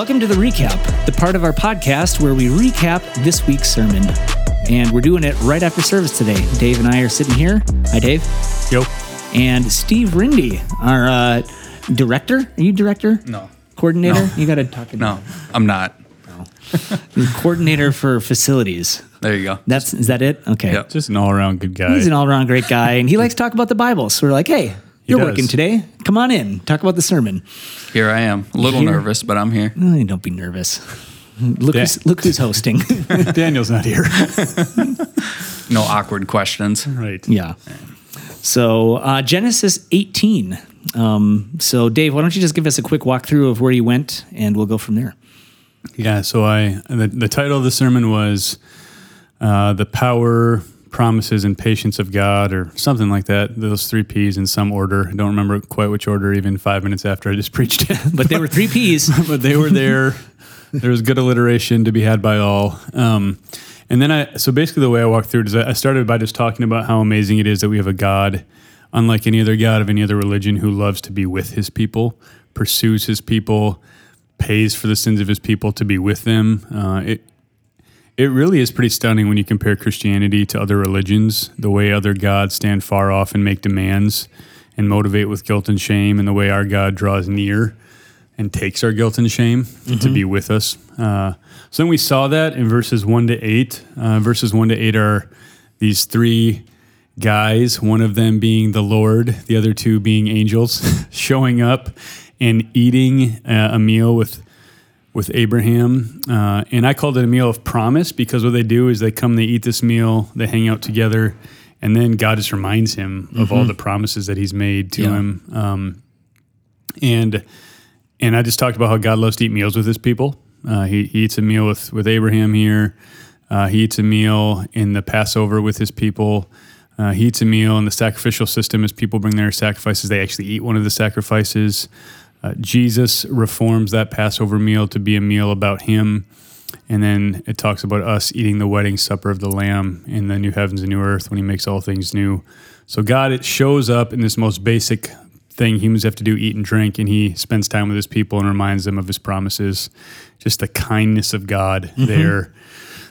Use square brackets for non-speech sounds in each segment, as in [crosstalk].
Welcome to the recap, the part of our podcast where we recap this week's sermon. And we're doing it right after service today. Dave and I are sitting here. Hi, Dave. Yo. And Steve Rindy, our uh, director. Are you director? No. Coordinator? No. You got to talk to No, I'm not. No. [laughs] Coordinator for facilities. There you go. That's is that it? Okay. Yep. Just an all around good guy. He's an all around great guy, and he likes to talk about the Bible. So we're like, hey, you're does. working today. Come on in. Talk about the sermon. Here I am. A little Here. nervous, but I'm here. Oh, don't be nervous. Look, Yeah. who's, look who's hosting. [laughs] Daniel's not here. [laughs] No awkward questions. right. yeah. So uh, Genesis 18. Um, so Dave, why don't you just give us a quick walkthrough of where you went, and we'll go from there. Yeah. So I the, the title of the sermon was uh, the power, promises, and patience of God, or something like that. Those three P's in some order. I don't remember quite which order. Even five minutes after I just [laughs] preached it, But there were three P's. [laughs] but they were there. there was good alliteration to be had by all. Um, and then I, so basically, the way I walked through it is I I started by just talking about how amazing it is that we have a God, unlike any other God of any other religion, who loves to be with his people, pursues his people, pays for the sins of his people to be with them. Uh, it, it really is pretty stunning when you compare Christianity to other religions, the way other gods stand far off and make demands and motivate with guilt and shame, and the way our God draws near and takes our guilt and shame to be with us. Uh, so then we saw that in verses 1 to 8. Uh, verses 1 to 8 are these three guys, one of them being the Lord, the other two being angels, [laughs] showing up and eating uh, a meal with with Abraham. Uh, and I called it a meal of promise because what they do is they come, they eat this meal, they hang out together, and then God just reminds him of all the promises that he's made to Yeah. him. Um, and and I just talked about how God loves to eat meals with his people. Uh, he, he eats a meal with, with Abraham here. Uh, he eats a meal in the Passover with his people. Uh, he eats a meal in the sacrificial system as people bring their sacrifices. They actually eat one of the sacrifices. Uh, Jesus reforms that Passover meal to be a meal about him. And then it talks about us eating the wedding supper of the Lamb in the new heavens and new earth when he makes all things new. So God it shows up in this most basic thing humans have to do eat and drink, and he spends time with his people and reminds them of his promises. Just the kindness of God there.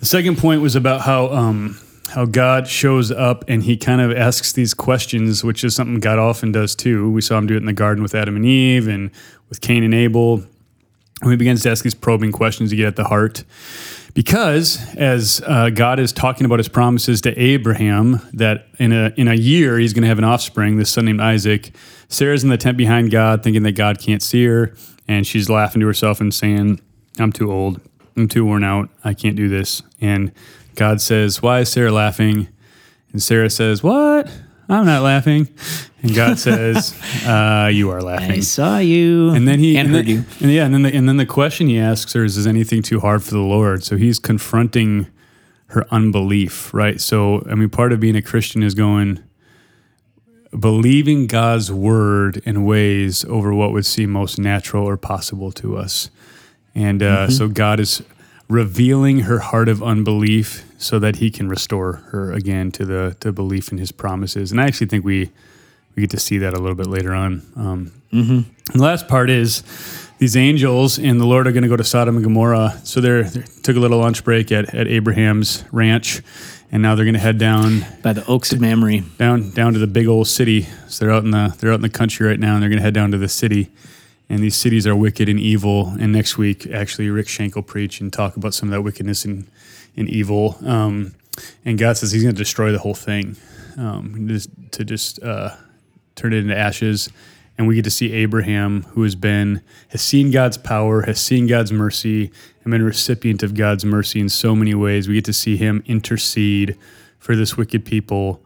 The second point was about how um, how God shows up and he kind of asks these questions, which is something God often does too. We saw him do it in the garden with Adam and Eve and with Cain and Abel. And he begins to ask these probing questions to get at the heart. Because as uh, God is talking about his promises to Abraham, that in a in a year he's going to have an offspring, this son named Isaac. Sarah's in the tent behind God, thinking that God can't see her, and she's laughing to herself and saying, "I'm too old. I'm too worn out. I can't do this." And God says, "Why is Sarah laughing?" And Sarah says, "What? I'm not laughing." And God says, [laughs] uh, "You are laughing." I saw you. And then he and, and heard then, you. and yeah, and then the, and then the question he asks her is, "Is anything too hard for the Lord?" So he's confronting her unbelief, right? So I mean, part of being a Christian is going believing God's word in ways over what would seem most natural or possible to us, and uh, so God is revealing her heart of unbelief so that He can restore her again to the to belief in His promises. And I actually think we we get to see that a little bit later on. Um, and the last part is these angels and the Lord are going to go to Sodom and Gomorrah. So they're, they took a little lunch break at, at Abraham's ranch, and now they're going to head down By the Oaks of Mamre. down down to the big old city. So they're out in the they're out in the country right now, and they're going to head down to the city. And these cities are wicked and evil. And next week, actually, Rick Shank will preach and talk about some of that wickedness and, and evil. Um, and God says He's going to destroy the whole thing, um, just, to just uh, turn it into ashes. And we get to see Abraham, who has been has seen God's power, has seen God's mercy, and been a recipient of God's mercy in so many ways. We get to see him intercede for this wicked people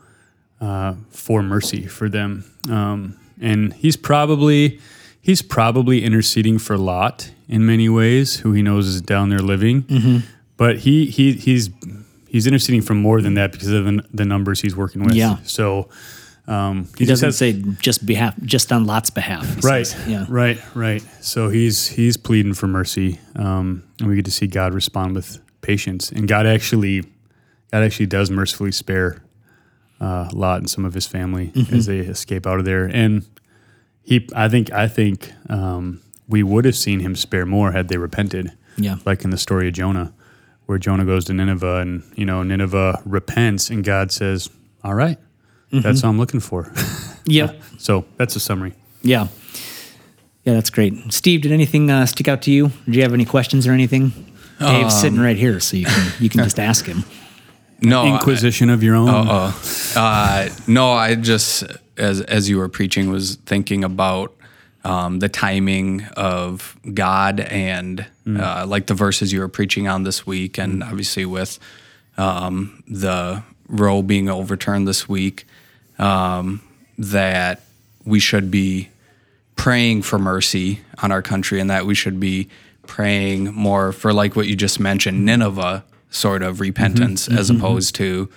uh, for mercy for them. Um, and he's probably he's probably interceding for Lot in many ways, who he knows is down there living. But he he he's he's interceding for more than that because of the, the numbers he's working with. Yeah. So um, He just doesn't has- say just behalf, just on Lot's behalf. right says. Yeah. right right so he's he's pleading for mercy um, and we get to see god respond with patience and god actually god actually does mercifully spare uh, lot and some of his family Mm-hmm. as they escape out of there and he i think i think um, we would have seen him spare more had they repented. Yeah. Like in the story of Jonah, where Jonah goes to Nineveh and, you know, Nineveh repents and God says, All right, that's all I'm looking for. [laughs] yeah. so that's a summary. Yeah. Yeah, that's great. Steve, did anything uh, stick out to you? Do you have any questions or anything? Dave's sitting right here, so you can you can just ask him. [laughs] No, I- Inquisition of your own. Uh, uh, no, I just as as you were preaching was thinking about um, the timing of God and uh, like the verses you were preaching on this week, and obviously with um, the Roe being overturned this week, um, that we should be praying for mercy on our country, and that we should be praying more for like what you just mentioned, Nineveh sort of repentance as opposed to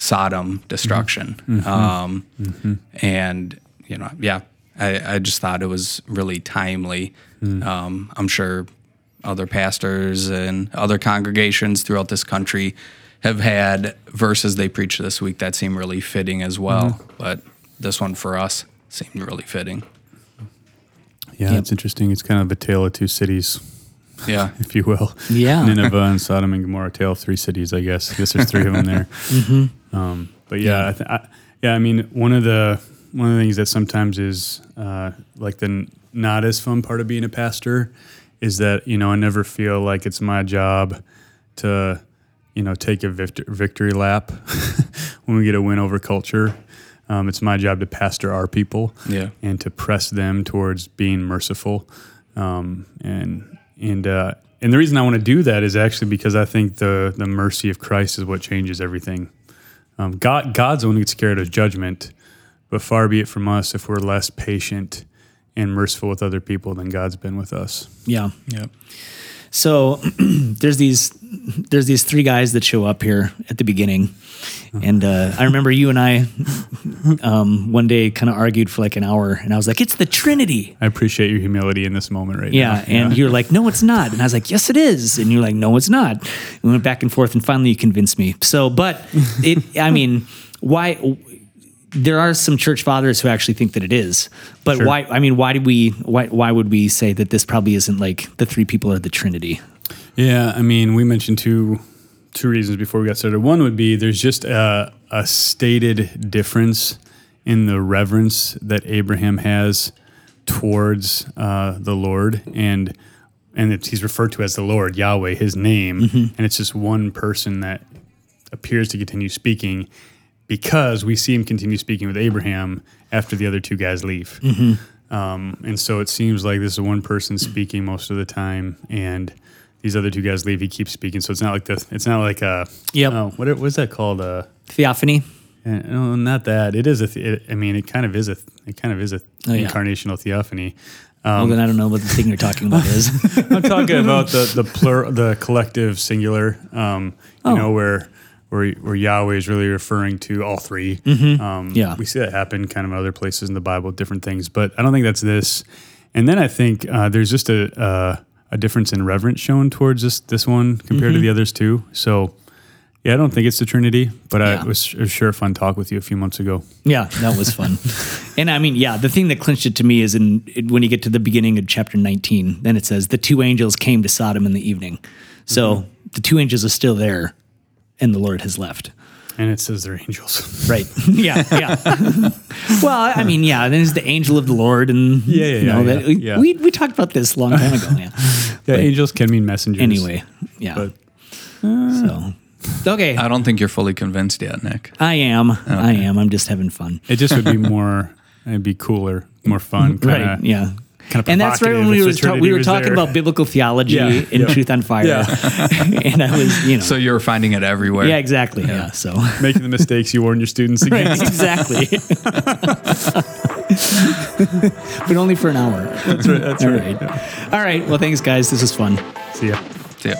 Sodom destruction. Mm-hmm. Mm-hmm. Um, mm-hmm. And you know, yeah, I, I just thought it was really timely. Mm. Um, I'm sure other pastors and other congregations throughout this country have had verses they preach this week that seem really fitting as well. But this one for us seemed really fitting. yeah, Yep. it's interesting. It's kind of a tale of two cities, Yeah. [laughs] if you will. Yeah. Nineveh and Sodom and Gomorrah, tale of three cities, I guess. I guess there's three of them there. [laughs] Um, but yeah, I th- I, yeah, I mean, one of the one of the things that sometimes is uh, like the n- not as fun part of being a pastor is that you know I never feel like it's my job to you know take a victor- victory lap [laughs] when we get a win over culture. Um, it's my job to pastor our people Yeah. and to press them towards being merciful. Um, and and uh, and the reason I want to do that is actually because I think the the mercy of Christ is what changes everything. Um, God God's the one who gets scared of judgment, but far be it from us if we're less patient and merciful with other people than God's been with us. Yeah. Yep. So [clears throat] there's these there's these three guys that show up here at the beginning, and uh, I remember you and I [laughs] um, one day kind of argued for like an hour, and I was like, "It's the Trinity." I appreciate your humility in this moment right Yeah, now. and you're like, "No, it's not," and I was like, "Yes, it is," and you're like, "No, it's not." And We went back and forth, and finally, you convinced me. So, but it, I mean, why? There are some church fathers who actually think that it is, but Sure. why? I mean, why do we? Why? Why would we say that this probably isn't like the three people are the Trinity? Yeah, I mean, we mentioned two two reasons before we got started. One would be there's just a, a stated difference in the reverence that Abraham has towards uh, the Lord, and and it's, he's referred to as the Lord Yahweh, His name, and it's just one person that appears to continue speaking because we see him continue speaking with Abraham after the other two guys leave. Um, and so it seems like this is one person speaking most of the time, and these other two guys leave. He keeps speaking, so it's not like the. It's not like a. Yep. Oh, what was that called? Uh, Theophany. no, not that. It is a. th- It, I mean, it kind of is a. It kind of is a Oh, yeah. incarnational theophany. well, then I don't know what the thing you're talking about is. [laughs] I'm talking [laughs] about the the plur, the collective singular. Um, you Oh. know where where where Yahweh is really referring to all 3 Um, Mm-hmm. Yeah. we see that happen kind of in other places in the Bible, different things. But I don't think that's this. And then I think uh, there's just a uh, a difference in reverence shown towards this this one compared Mm-hmm. to the others too. So. Yeah, I don't think it's the Trinity, but I Yeah. it was, was sure fun talk with you a few months ago. yeah, that was fun. [laughs] and I mean, yeah, the thing that clinched it to me is in it, when you get to the beginning of chapter 19, then it says the two angels came to Sodom in the evening. So Mm-hmm. the two angels are still there, and the Lord has left. And it says they're angels. [laughs] Right. [laughs] yeah. Yeah. [laughs] well, I mean, yeah. There's the angel of the Lord, and Yeah, yeah, you know, yeah, that, yeah, yeah. We we talked about this a long time ago. Yeah. yeah, angels can mean messengers. Anyway. Yeah. But so. Okay. I don't think you're fully convinced yet, Nick. I am. I am. I'm just having fun. it just would be more, it'd be cooler, more fun. Kinda, right. Yeah. Kind of and that's right when we provocative were ta- we were was talking there. about biblical theology Yeah, and yeah. truth on fire, Yeah. [laughs] and I was you know So you're finding it everywhere. yeah exactly yeah, so [laughs] making the mistakes you warn your students right against. exactly, [laughs] but only for an hour. That's right. That's All right. right, all right. Well, thanks guys. This was fun. See ya. Yeah.